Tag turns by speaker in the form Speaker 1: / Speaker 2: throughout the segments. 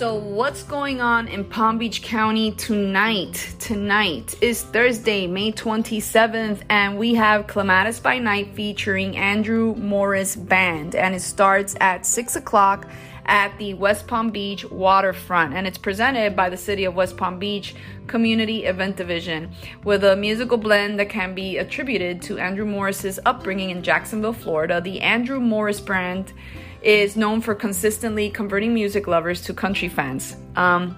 Speaker 1: So, what's going on in Palm Beach County tonight? Tonight is Thursday, May 27th, and we have Clematis by Night featuring Andrew Morris Band, and it starts at 6 o'clock at the West Palm Beach waterfront, and it's presented by the City of West Palm Beach Community Event Division with a musical blend that can be attributed to Andrew Morris's upbringing in Jacksonville, Florida. The Andrew Morris brand is known for consistently converting music lovers to country fans. Um,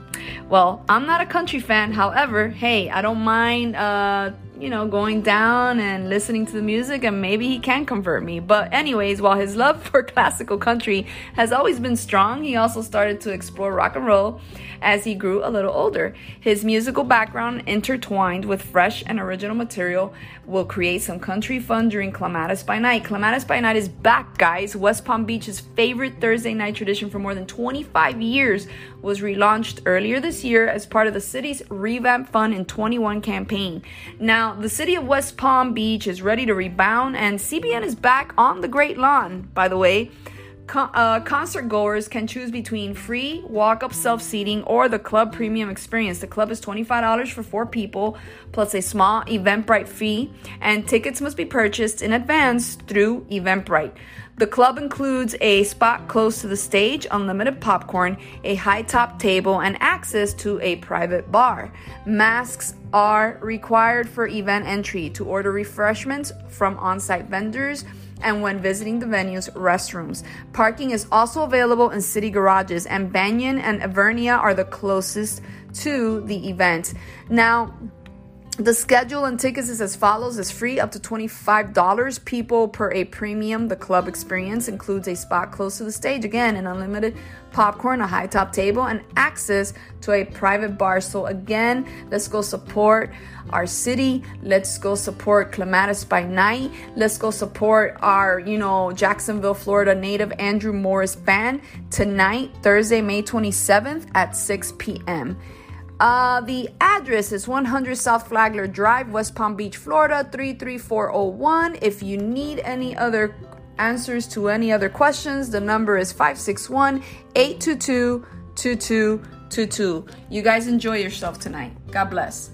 Speaker 1: well, I'm not a country fan. However, hey, I don't mind uh, you know, going down and listening to the music, and maybe he can convert me. But, anyways, while his love for classical country has always been strong, he also started to explore rock and roll as he grew a little older. His musical background, intertwined with fresh and original material, will create some country fun during Clematis by Night. Clematis by Night is back, guys. West Palm Beach's favorite Thursday night tradition for more than 25 years was relaunched earlier this year as part of the city's Revamp Fun in 21 campaign. The city of West Palm Beach is ready to rebound, and CBN is back on the Great Lawn, by the way. Con- uh, concert goers can choose between free walk up self seating or the club premium experience. The club is $25 for four people plus a small Eventbrite fee, and tickets must be purchased in advance through Eventbrite. The club includes a spot close to the stage, unlimited popcorn, a high top table, and access to a private bar. Masks are required for event entry to order refreshments from on site vendors and when visiting the venue's restrooms. Parking is also available in city garages, and Banyan and Evernia are the closest to the event. Now, the schedule and tickets is as follows. Is free up to $25 people per a premium. The club experience includes a spot close to the stage. Again an unlimited popcorn a high top table and access to a private bar. So again let's go support our city. Let's go support clematis by night. Let's go support our you know jacksonville florida native andrew morris band tonight thursday may 27th at 6 p.m uh, the address is 100 South Flagler Drive, West Palm Beach, Florida 33401. If you need any other answers to any other questions, the number is 561 822 2222. You guys enjoy yourself tonight. God bless.